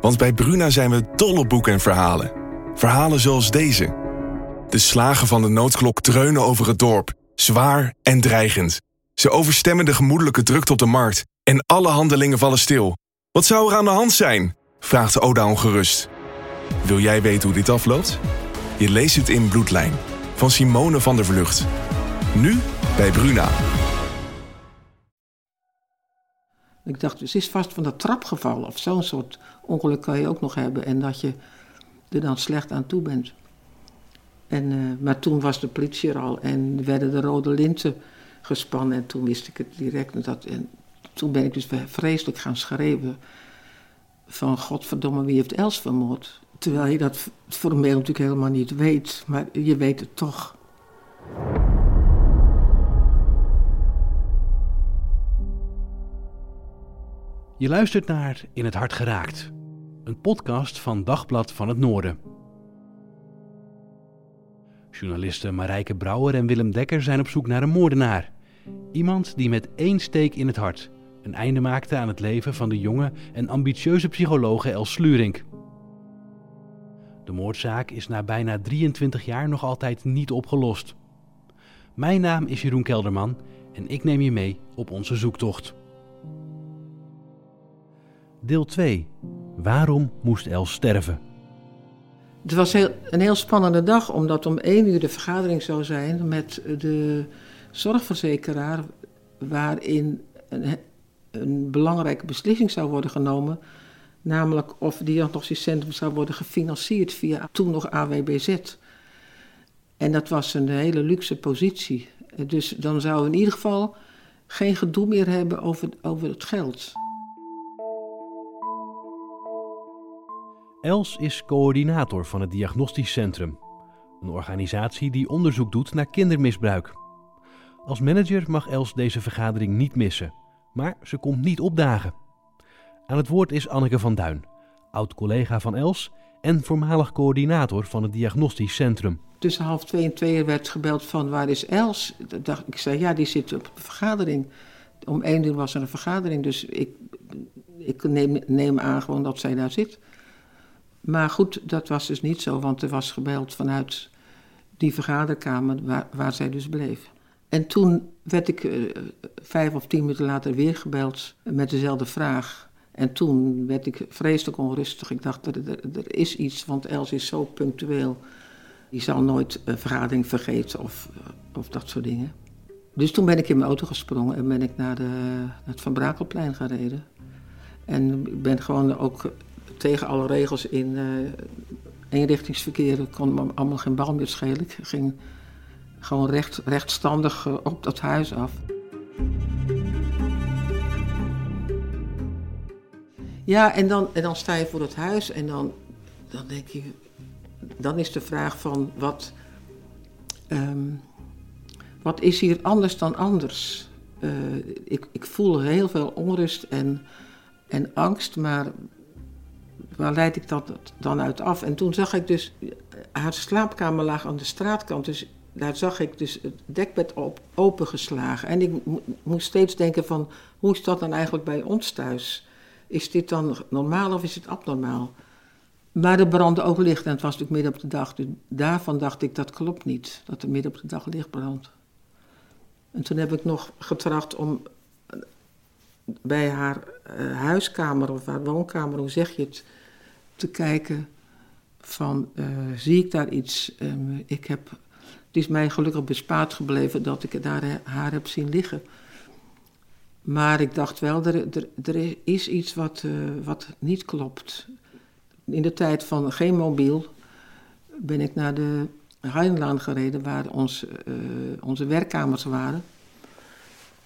Want bij Bruna zijn we dol op boeken en verhalen. Verhalen zoals deze. De slagen van de noodklok dreunen over het dorp, zwaar en dreigend. Ze overstemmen de gemoedelijke drukte op de markt en alle handelingen vallen stil. Wat zou er aan de hand zijn? vraagt Oda ongerust. Wil jij weten hoe dit afloopt? Je leest het in Bloedlijn van Simone van der Vlucht. Nu bij Bruna. Ik dacht, ze is vast van de trap gevallen of zo'n soort ongeluk kan je ook nog hebben. En dat je er dan slecht aan toe bent. En, uh, maar toen was de politie er al en werden de rode linten gespannen. En toen wist ik het direct. En, dat, en toen ben ik dus vreselijk gaan schreeuwen. Van godverdomme, wie heeft Els vermoord? Terwijl je dat formeel natuurlijk helemaal niet weet. Maar je weet het toch. Je luistert naar In het Hart Geraakt, een podcast van Dagblad van het Noorden. Journalisten Marijke Brouwer en Willem Dekker zijn op zoek naar een moordenaar. Iemand die met één steek in het hart een einde maakte aan het leven van de jonge en ambitieuze psychologe Els Slurink. De moordzaak is na bijna 23 jaar nog altijd niet opgelost. Mijn naam is Jeroen Kelderman en ik neem je mee op onze zoektocht. Deel 2. Waarom moest Els sterven? Het was een heel spannende dag, omdat om één uur de vergadering zou zijn met de zorgverzekeraar, waarin een, een belangrijke beslissing zou worden genomen, namelijk of het diagnosticiecentrum zou worden gefinancierd via toen nog AWBZ. En dat was een hele luxe positie. Dus dan zou in ieder geval geen gedoe meer hebben over, over het geld. Els is coördinator van het Diagnostisch Centrum, een organisatie die onderzoek doet naar kindermisbruik. Als manager mag Els deze vergadering niet missen, maar ze komt niet opdagen. Aan het woord is Anneke van Duin, oud-collega van Els en voormalig coördinator van het Diagnostisch Centrum. Tussen half twee en twee werd gebeld van waar is Els? ik zei ja, die zit op een vergadering. Om één uur was er een vergadering, dus ik, ik neem, neem aan gewoon dat zij daar zit. Maar goed, dat was dus niet zo, want er was gebeld vanuit die vergaderkamer waar, waar zij dus bleef. En toen werd ik uh, vijf of tien minuten later weer gebeld met dezelfde vraag. En toen werd ik vreselijk onrustig. Ik dacht, er, er, is iets, want Els is zo punctueel. Die zal nooit een vergadering vergeten of, of dat soort dingen. Dus toen ben ik in mijn auto gesprongen en ben ik naar, de, naar het Van Brakelplein gereden. En ik ben gewoon ook tegen alle regels in uh, eenrichtingsverkeer. kon me allemaal geen bal meer schelen. Ik ging gewoon recht, rechtstandig uh, op dat huis af. Ja, en dan, en dan sta je voor het huis en dan, dan denk je... Dan is de vraag van wat... Um, wat is hier anders dan anders? Uh, ik, ik voel heel veel onrust en, en angst, maar waar leid ik dat dan uit af? En toen zag ik dus, haar slaapkamer lag aan de straatkant, dus daar zag ik dus het dekbed op, opengeslagen. En ik moest steeds denken van, hoe is dat dan eigenlijk bij ons thuis? Is dit dan normaal of is het abnormaal? Maar er brandde ook licht en het was natuurlijk midden op de dag. Dus daarvan dacht ik, dat klopt niet, dat er midden op de dag licht brandt. En toen heb ik nog getracht om bij haar uh, huiskamer of haar woonkamer, hoe zeg je het, te kijken van uh, zie ik daar iets. Um, ik heb, het is mij gelukkig bespaard gebleven dat ik daar haar heb zien liggen. Maar ik dacht wel, er, er, is iets wat, uh, wat niet klopt. In de tijd van geen mobiel ben ik naar de Heinlaan gereden, waar ons, onze werkkamers waren.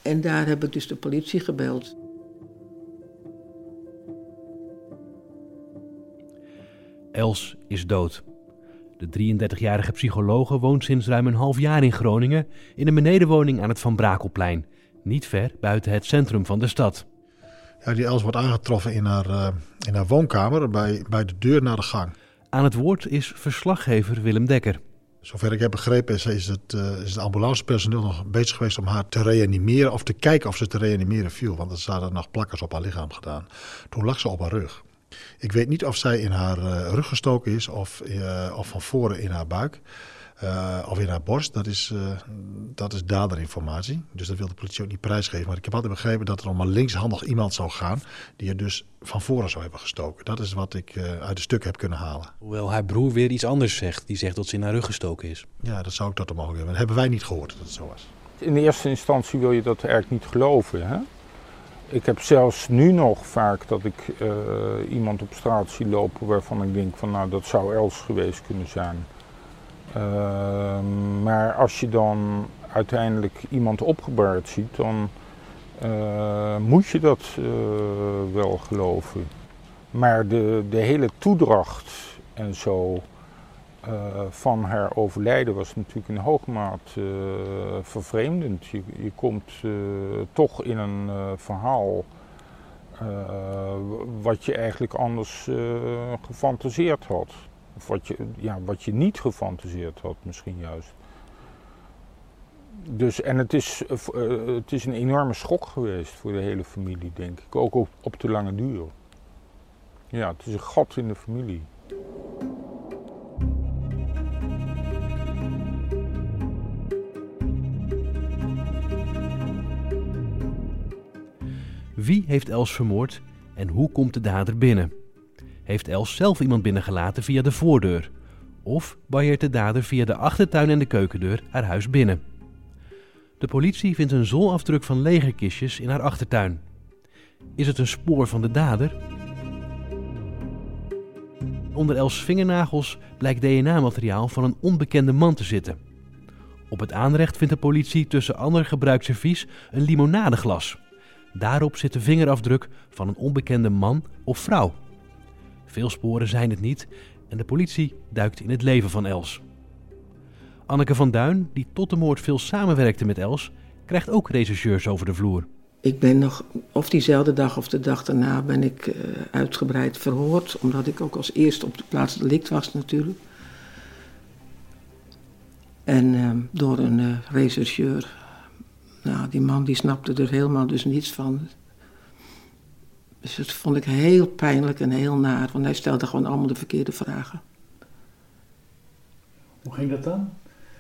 En daar heb ik dus de politie gebeld. Els is dood. De 33-jarige psychologe woont sinds ruim een half jaar in Groningen in een benedenwoning aan het Van Brakelplein, niet ver buiten het centrum van de stad. Ja, die Els wordt aangetroffen in haar, uh, in haar woonkamer bij, bij de deur naar de gang. Aan het woord is verslaggever Willem Dekker. Zover ik heb begrepen is, is, het, uh, is het ambulancepersoneel nog bezig geweest om haar te reanimeren of te kijken of ze te reanimeren viel. Want er zaten nog plakkers op haar lichaam gedaan. Toen lag ze op haar rug. Ik weet niet of zij in haar uh, rug gestoken is of, uh, of van voren in haar buik. Uh, of in haar borst, dat is, dat is daderinformatie. Dus dat wil de politie ook niet prijsgeven. Maar ik heb altijd begrepen dat er om een linkshandig iemand zou gaan... die er dus van voren zou hebben gestoken. Dat is wat ik uit de stukken heb kunnen halen. Hoewel haar broer weer iets anders zegt. Die zegt dat ze in haar rug gestoken is. Ja, dat zou ik tot de mogelijk hebben. Dat hebben wij niet gehoord dat het zo was. In de eerste instantie wil je dat eigenlijk niet geloven, hè? Ik heb zelfs nu nog vaak dat ik uh, iemand op straat zie lopen waarvan ik denk van nou dat zou Els geweest kunnen zijn. Uh, maar als je dan uiteindelijk iemand opgebaard ziet, dan uh, moet je dat wel geloven. Maar de, de hele toedracht en zo uh, van haar overlijden was natuurlijk in hoge mate uh, vervreemdend. Je, je komt uh, toch in een verhaal wat je eigenlijk anders gefantaseerd had. Of wat je, ja, wat je niet gefantaseerd had misschien juist. Dus, en het is, het is een enorme schok geweest voor de hele familie, denk ik. Ook op, op de lange duur. Ja, het is een gat in de familie. Wie heeft Els vermoord en hoe komt de dader binnen? Heeft Els zelf iemand binnengelaten via de voordeur? Of barriert de dader via de achtertuin en de keukendeur haar huis binnen? De politie vindt een zolafdruk van legerkistjes in haar achtertuin. Is het een spoor van de dader? Onder Els vingernagels blijkt DNA-materiaal van een onbekende man te zitten. Op het aanrecht vindt de politie tussen ander gebruikt een limonadeglas. Daarop zit de vingerafdruk van een onbekende man of vrouw. Veel sporen zijn het niet en de politie duikt in het leven van Els. Anneke van Duin, die tot de moord veel samenwerkte met Els, krijgt ook rechercheurs over de vloer. Ik ben nog, of diezelfde dag of de dag daarna, ben ik uh, uitgebreid verhoord. Omdat ik ook als eerste op de plaats delict was natuurlijk. En uh, door een uh, rechercheur nou, die man die snapte er helemaal dus niets van. Dus dat vond ik heel pijnlijk en heel naar, want hij stelde gewoon allemaal de verkeerde vragen. Hoe ging dat dan?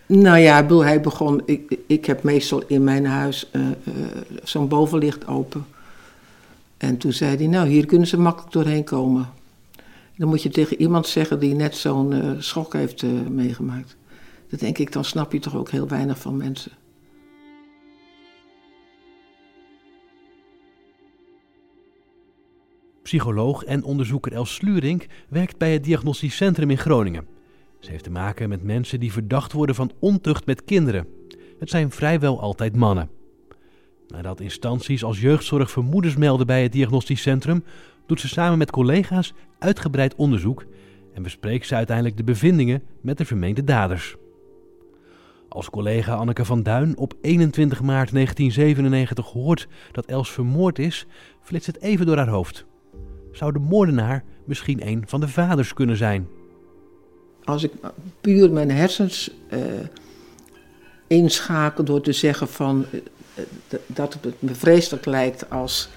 Nou ja, hij begon. Ik, ik heb meestal in mijn huis uh, uh, zo'n bovenlicht open. En toen zei hij: Nou, hier kunnen ze makkelijk doorheen komen. Dan moet je tegen iemand zeggen die net zo'n uh, schok heeft meegemaakt. Dan denk ik, dan snap je toch ook heel weinig van mensen. Psycholoog en onderzoeker Els Slurink werkt bij het Diagnostisch Centrum in Groningen. Ze heeft te maken met mensen die verdacht worden van ontucht met kinderen. Het zijn vrijwel altijd mannen. Nadat instanties als jeugdzorg vermoedens melden bij het Diagnostisch Centrum, doet ze samen met collega's uitgebreid onderzoek en bespreekt ze uiteindelijk de bevindingen met de vermeende daders. Als collega Anneke van Duin op 21 maart 1997 hoort dat Els vermoord is, flitst het even door haar hoofd zou de moordenaar misschien een van de vaders kunnen zijn. Als ik puur mijn hersens uh, inschakel door te zeggen van, uh, dat het me vreselijk lijkt als,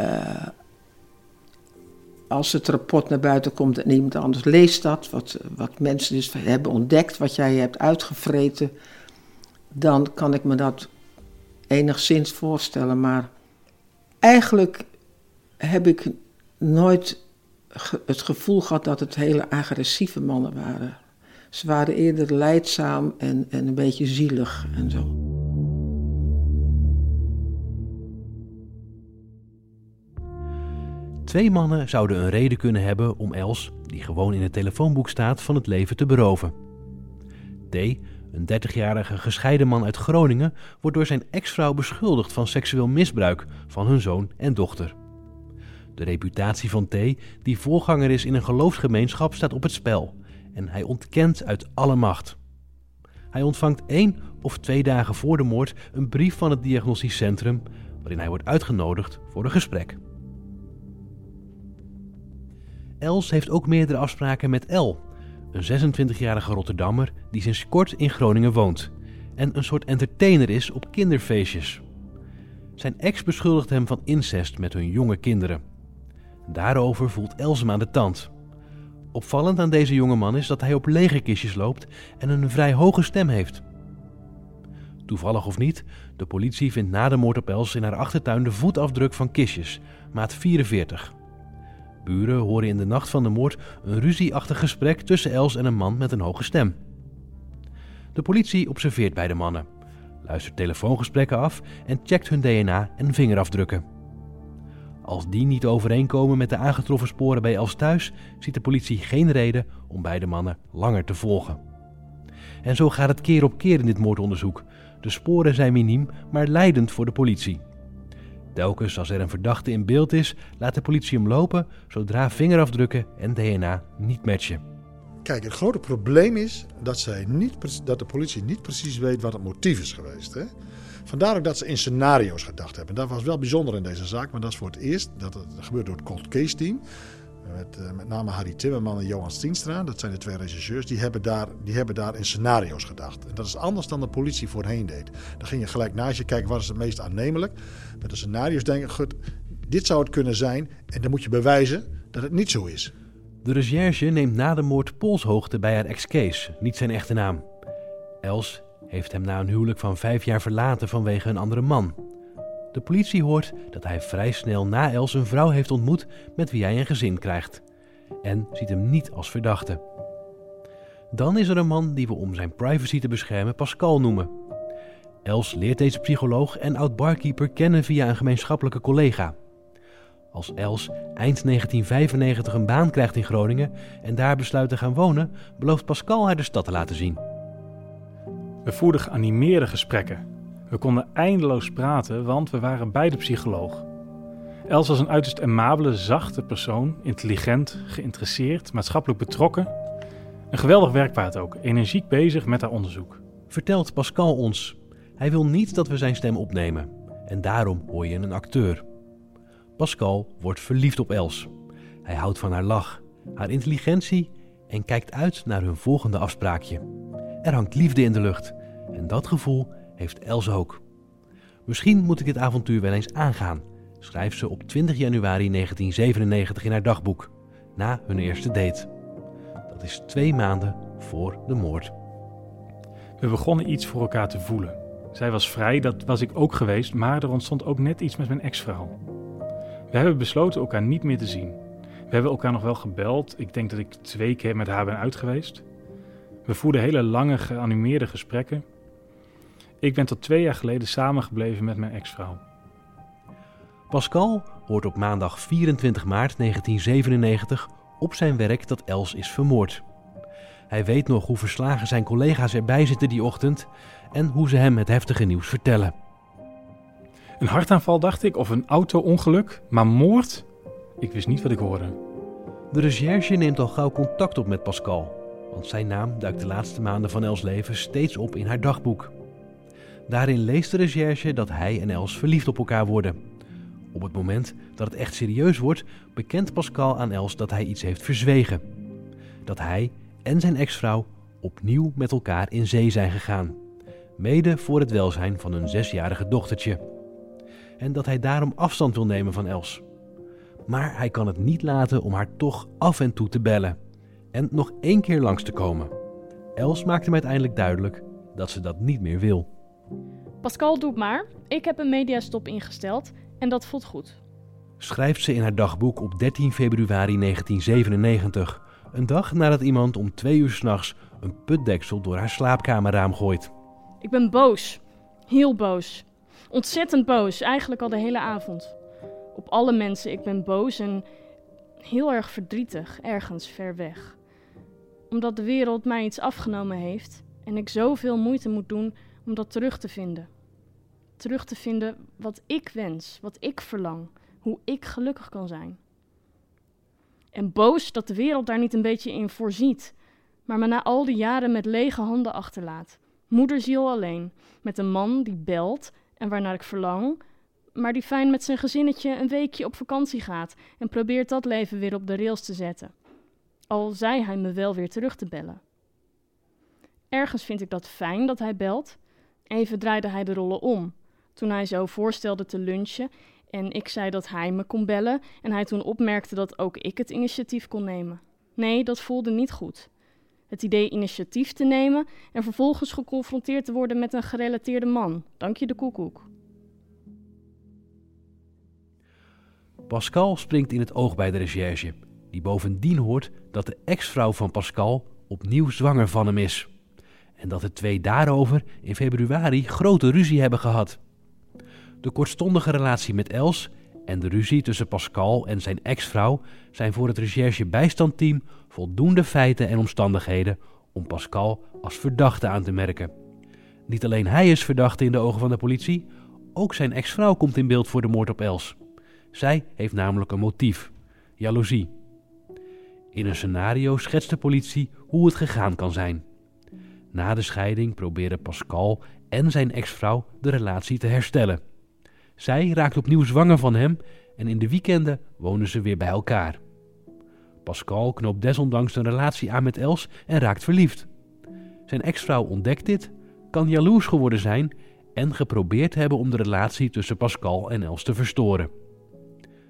uh, als het rapport naar buiten komt en iemand anders leest dat, wat, wat mensen dus hebben ontdekt, wat jij hebt uitgevreten, dan kan ik me dat enigszins voorstellen. Maar eigenlijk heb ik nooit het gevoel gehad dat het hele agressieve mannen waren. Ze waren eerder leidzaam en, en een beetje zielig en zo. Twee mannen zouden een reden kunnen hebben om Els, die gewoon in het telefoonboek staat, van het leven te beroven. T, een 30-jarige gescheiden man uit Groningen, wordt door zijn ex-vrouw beschuldigd van seksueel misbruik van hun zoon en dochter. De reputatie van T, die voorganger is in een geloofsgemeenschap, staat op het spel. En hij ontkent uit alle macht. Hij ontvangt één of twee dagen voor de moord een brief van het diagnostisch centrum waarin hij wordt uitgenodigd voor een gesprek. Els heeft ook meerdere afspraken met El, een 26-jarige Rotterdammer die sinds kort in Groningen woont en een soort entertainer is op kinderfeestjes. Zijn ex beschuldigt hem van incest met hun jonge kinderen. Daarover voelt Els hem aan de tand. Opvallend aan deze jonge man is dat hij op lege kistjes loopt en een vrij hoge stem heeft. Toevallig of niet, de politie vindt na de moord op Els in haar achtertuin de voetafdruk van kistjes, maat 44. Buren horen in de nacht van de moord een ruzieachtig gesprek tussen Els en een man met een hoge stem. De politie observeert beide mannen, luistert telefoongesprekken af en checkt hun DNA en vingerafdrukken. Als die niet overeenkomen met de aangetroffen sporen bij Els thuis, ziet de politie geen reden om beide mannen langer te volgen. En zo gaat het keer op keer in dit moordonderzoek. De sporen zijn miniem, maar leidend voor de politie. Telkens als er een verdachte in beeld is, laat de politie hem lopen zodra vingerafdrukken en DNA niet matchen. Kijk, het grote probleem is dat, zij niet, dat de politie niet precies weet wat het motief is geweest. Hè? Vandaar ook dat ze in scenario's gedacht hebben. Dat was wel bijzonder in deze zaak, maar dat is voor het eerst. Dat het gebeurt door het cold case team. Met, uh, met name Harry Timmerman en Johan Stienstra, dat zijn de twee regisseurs, die hebben, daar, die hebben daar in scenario's gedacht. En dat is anders dan de politie voorheen deed. Dan ging je gelijk naast je kijken wat is het meest aannemelijk. Met de scenario's denken, goed, dit zou het kunnen zijn. En dan moet je bewijzen dat het niet zo is. De recherche neemt na de moord polshoogte bij haar ex-Kees, niet zijn echte naam. Els heeft hem na een huwelijk van vijf jaar verlaten vanwege een andere man. De politie hoort dat hij vrij snel na Els een vrouw heeft ontmoet met wie hij een gezin krijgt. En ziet hem niet als verdachte. Dan is er een man die we om zijn privacy te beschermen Pascal noemen. Els leert deze psycholoog en oud-barkeeper kennen via een gemeenschappelijke collega. Als Els eind 1995 een baan krijgt in Groningen en daar besluit te gaan wonen, belooft Pascal haar de stad te laten zien. We voerden geanimeerde gesprekken. We konden eindeloos praten, want we waren beide psycholoog. Els was een uiterst amabele, zachte persoon, intelligent, geïnteresseerd, maatschappelijk betrokken. Een geweldig werkpaard ook, energiek bezig met haar onderzoek. Vertelt Pascal ons. Hij wil niet dat we zijn stem opnemen. En daarom hoor je een acteur. Pascal wordt verliefd op Els. Hij houdt van haar lach, haar intelligentie en kijkt uit naar hun volgende afspraakje. Er hangt liefde in de lucht en dat gevoel heeft Els ook. Misschien moet ik dit avontuur wel eens aangaan, schrijft ze op 20 januari 1997 in haar dagboek, na hun eerste date. Dat is twee maanden voor de moord. We begonnen iets voor elkaar te voelen. Zij was vrij, dat was ik ook geweest, maar er ontstond ook net iets met mijn ex-vrouw. We hebben besloten elkaar niet meer te zien. We hebben elkaar nog wel gebeld. Ik denk dat ik twee keer met haar ben uit geweest. We voerden hele lange geanimeerde gesprekken. Ik ben tot twee jaar geleden samengebleven met mijn ex-vrouw. Pascal hoort op maandag 24 maart 1997 op zijn werk dat Els is vermoord. Hij weet nog hoe verslagen zijn collega's erbij zitten die ochtend en hoe ze hem het heftige nieuws vertellen. Een hartaanval dacht ik, of een auto-ongeluk, maar moord? Ik wist niet wat ik hoorde. De recherche neemt al gauw contact op met Pascal, want zijn naam duikt de laatste maanden van Els leven steeds op in haar dagboek. Daarin leest de recherche dat hij en Els verliefd op elkaar worden. Op het moment dat het echt serieus wordt, bekent Pascal aan Els dat hij iets heeft verzwegen. Dat hij en zijn ex-vrouw opnieuw met elkaar in zee zijn gegaan. Mede voor het welzijn van hun zesjarige dochtertje. En dat hij daarom afstand wil nemen van Els. Maar hij kan het niet laten om haar toch af en toe te bellen. En nog één keer langs te komen. Els maakt hem uiteindelijk duidelijk dat ze dat niet meer wil. Pascal, doe maar. Ik heb een mediastop ingesteld en dat voelt goed. Schrijft ze in haar dagboek op 13 februari 1997. Een dag nadat iemand om twee uur s'nachts een putdeksel door haar slaapkamerraam gooit. Ik ben boos. Heel boos. Ontzettend boos, eigenlijk al de hele avond. Op alle mensen, ik ben boos en heel erg verdrietig, ergens ver weg. Omdat de wereld mij iets afgenomen heeft en ik zoveel moeite moet doen om dat terug te vinden. Terug te vinden wat ik wens, wat ik verlang, hoe ik gelukkig kan zijn. En boos dat de wereld daar niet een beetje in voorziet, maar me na al die jaren met lege handen achterlaat. Moederziel alleen, met een man die belt en waarnaar ik verlang, maar die fijn met zijn gezinnetje een weekje op vakantie gaat en probeert dat leven weer op de rails te zetten. Al zei hij me wel weer terug te bellen. Ergens vind ik dat fijn dat hij belt. Even draaide hij de rollen om. Toen hij zo voorstelde te lunchen en ik zei dat hij me kon bellen en hij toen opmerkte dat ook ik het initiatief kon nemen. Nee, dat voelde niet goed. Het idee initiatief te nemen en vervolgens geconfronteerd te worden met een gerelateerde man. Dank je de koekoek. Pascal springt in het oog bij de recherche, die bovendien hoort dat de ex-vrouw van Pascal opnieuw zwanger van hem is. En dat de twee daarover in februari grote ruzie hebben gehad. De kortstondige relatie met Els en de ruzie tussen Pascal en zijn ex-vrouw zijn voor het recherche-bijstandteam voldoende feiten en omstandigheden om Pascal als verdachte aan te merken. Niet alleen hij is verdachte in de ogen van de politie, ook zijn ex-vrouw komt in beeld voor de moord op Els. Zij heeft namelijk een motief: jaloezie. In een scenario schetst de politie hoe het gegaan kan zijn. Na de scheiding proberen Pascal en zijn ex-vrouw de relatie te herstellen. Zij raakt opnieuw zwanger van hem en in de weekenden wonen ze weer bij elkaar. Pascal knoopt desondanks een relatie aan met Els en raakt verliefd. Zijn ex-vrouw ontdekt dit, kan jaloers geworden zijn en geprobeerd hebben om de relatie tussen Pascal en Els te verstoren.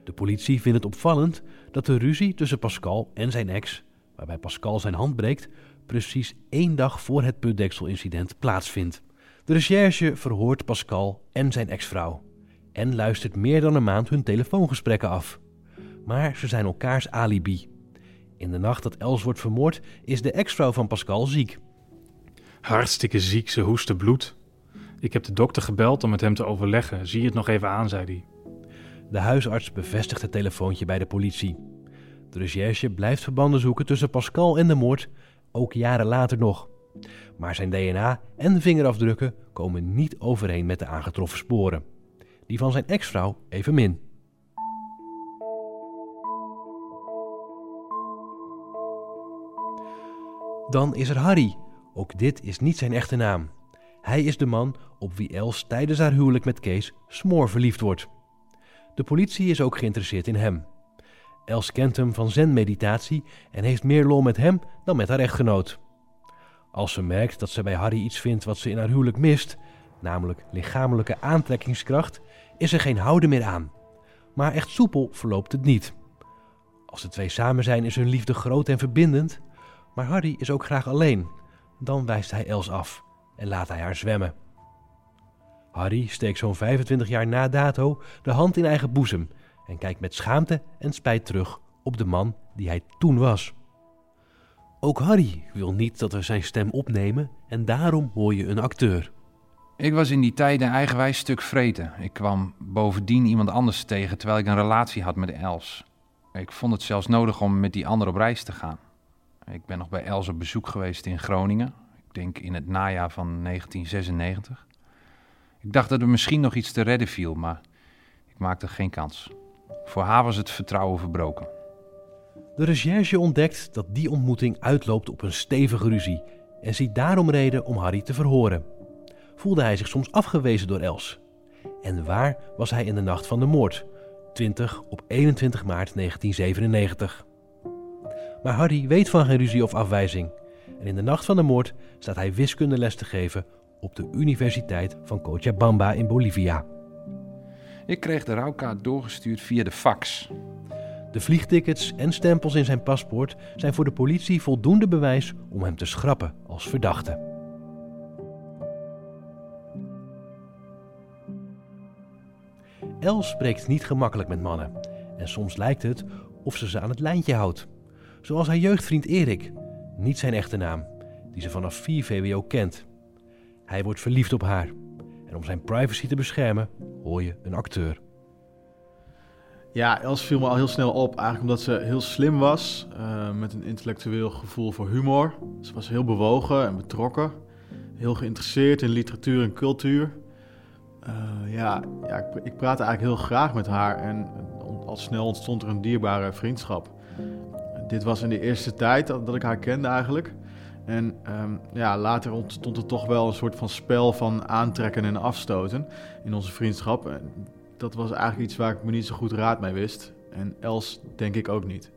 De politie vindt het opvallend dat de ruzie tussen Pascal en zijn ex, waarbij Pascal zijn hand breekt, precies één dag voor het putdekselincident plaatsvindt. De recherche verhoort Pascal en zijn ex-vrouw en luistert meer dan een maand hun telefoongesprekken af. Maar ze zijn elkaars alibi. In de nacht dat Els wordt vermoord is de ex-vrouw van Pascal ziek. Hartstikke ziek, ze hoestte bloed. Ik heb de dokter gebeld om met hem te overleggen. Zie het nog even aan, zei hij. De huisarts bevestigt het telefoontje bij de politie. De recherche blijft verbanden zoeken tussen Pascal en de moord, ook jaren later nog. Maar zijn DNA en vingerafdrukken komen niet overeen met de aangetroffen sporen. Die van zijn ex-vrouw evenmin. Dan is er Harry. Ook dit is niet zijn echte naam. Hij is de man op wie Els tijdens haar huwelijk met Kees smoor verliefd wordt. De politie is ook geïnteresseerd in hem. Els kent hem van zen-meditatie en heeft meer lol met hem dan met haar echtgenoot. Als ze merkt dat ze bij Harry iets vindt wat ze in haar huwelijk mist, namelijk lichamelijke aantrekkingskracht, is er geen houden meer aan. Maar echt soepel verloopt het niet. Als de twee samen zijn is hun liefde groot en verbindend, maar Harry is ook graag alleen. Dan wijst hij Els af en laat hij haar zwemmen. Harry steekt zo'n 25 jaar na dato de hand in eigen boezem en kijkt met schaamte en spijt terug op de man die hij toen was. Ook Harry wil niet dat we zijn stem opnemen en daarom hoor je een acteur. Ik was in die tijd een eigenwijs stuk vreten. Ik kwam bovendien iemand anders tegen terwijl ik een relatie had met Els. Ik vond het zelfs nodig om met die ander op reis te gaan. Ik ben nog bij Els op bezoek geweest in Groningen. Ik denk in het najaar van 1996. Ik dacht dat er misschien nog iets te redden viel, maar ik maakte geen kans. Voor haar was het vertrouwen verbroken. De recherche ontdekt dat die ontmoeting uitloopt op een stevige ruzie en ziet daarom reden om Harry te verhoren. Voelde hij zich soms afgewezen door Els? En waar was hij in de nacht van de moord, 20 op 21 maart 1997? Maar Harry weet van geen ruzie of afwijzing. En in de nacht van de moord staat hij wiskundeles te geven op de Universiteit van Cochabamba in Bolivia. Ik kreeg de rouwkaart doorgestuurd via de fax. De vliegtickets en stempels in zijn paspoort zijn voor de politie voldoende bewijs om hem te schrappen als verdachte. Els spreekt niet gemakkelijk met mannen en soms lijkt het of ze ze aan het lijntje houdt. Zoals haar jeugdvriend Erik, niet zijn echte naam, die ze vanaf 4 VWO kent. Hij wordt verliefd op haar. En om zijn privacy te beschermen, hoor je een acteur. Ja, Els viel me al heel snel op, eigenlijk omdat ze heel slim was, uh, met een intellectueel gevoel voor humor. Ze was heel bewogen en betrokken, heel geïnteresseerd in literatuur en cultuur. Uh, ja, ja ik, ik, praatte eigenlijk heel graag met haar en al snel ontstond er een dierbare vriendschap. dit was in de eerste tijd dat ik haar kende eigenlijk. En ehm, ja, later ontstond er toch wel een soort van spel van aantrekken en afstoten in onze vriendschap. En dat was eigenlijk iets waar ik me niet zo goed raad mee wist. En Els denk ik ook niet.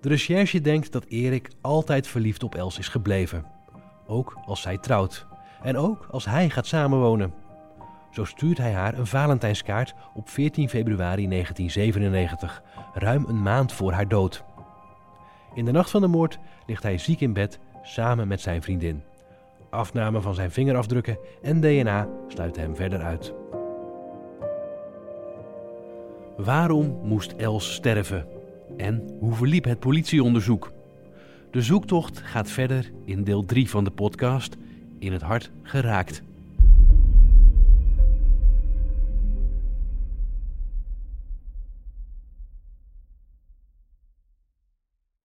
De recherche denkt dat Erik altijd verliefd op Els is gebleven. Ook als zij trouwt. En ook als hij gaat samenwonen. Zo stuurt hij haar een Valentijnskaart op 14 februari 1997, ruim een maand voor haar dood. In de nacht van de moord ligt hij ziek in bed samen met zijn vriendin. Afname van zijn vingerafdrukken en DNA sluiten hem verder uit. Waarom moest Els sterven? En hoe verliep het politieonderzoek? De zoektocht gaat verder in deel 3 van de podcast In het Hart geraakt.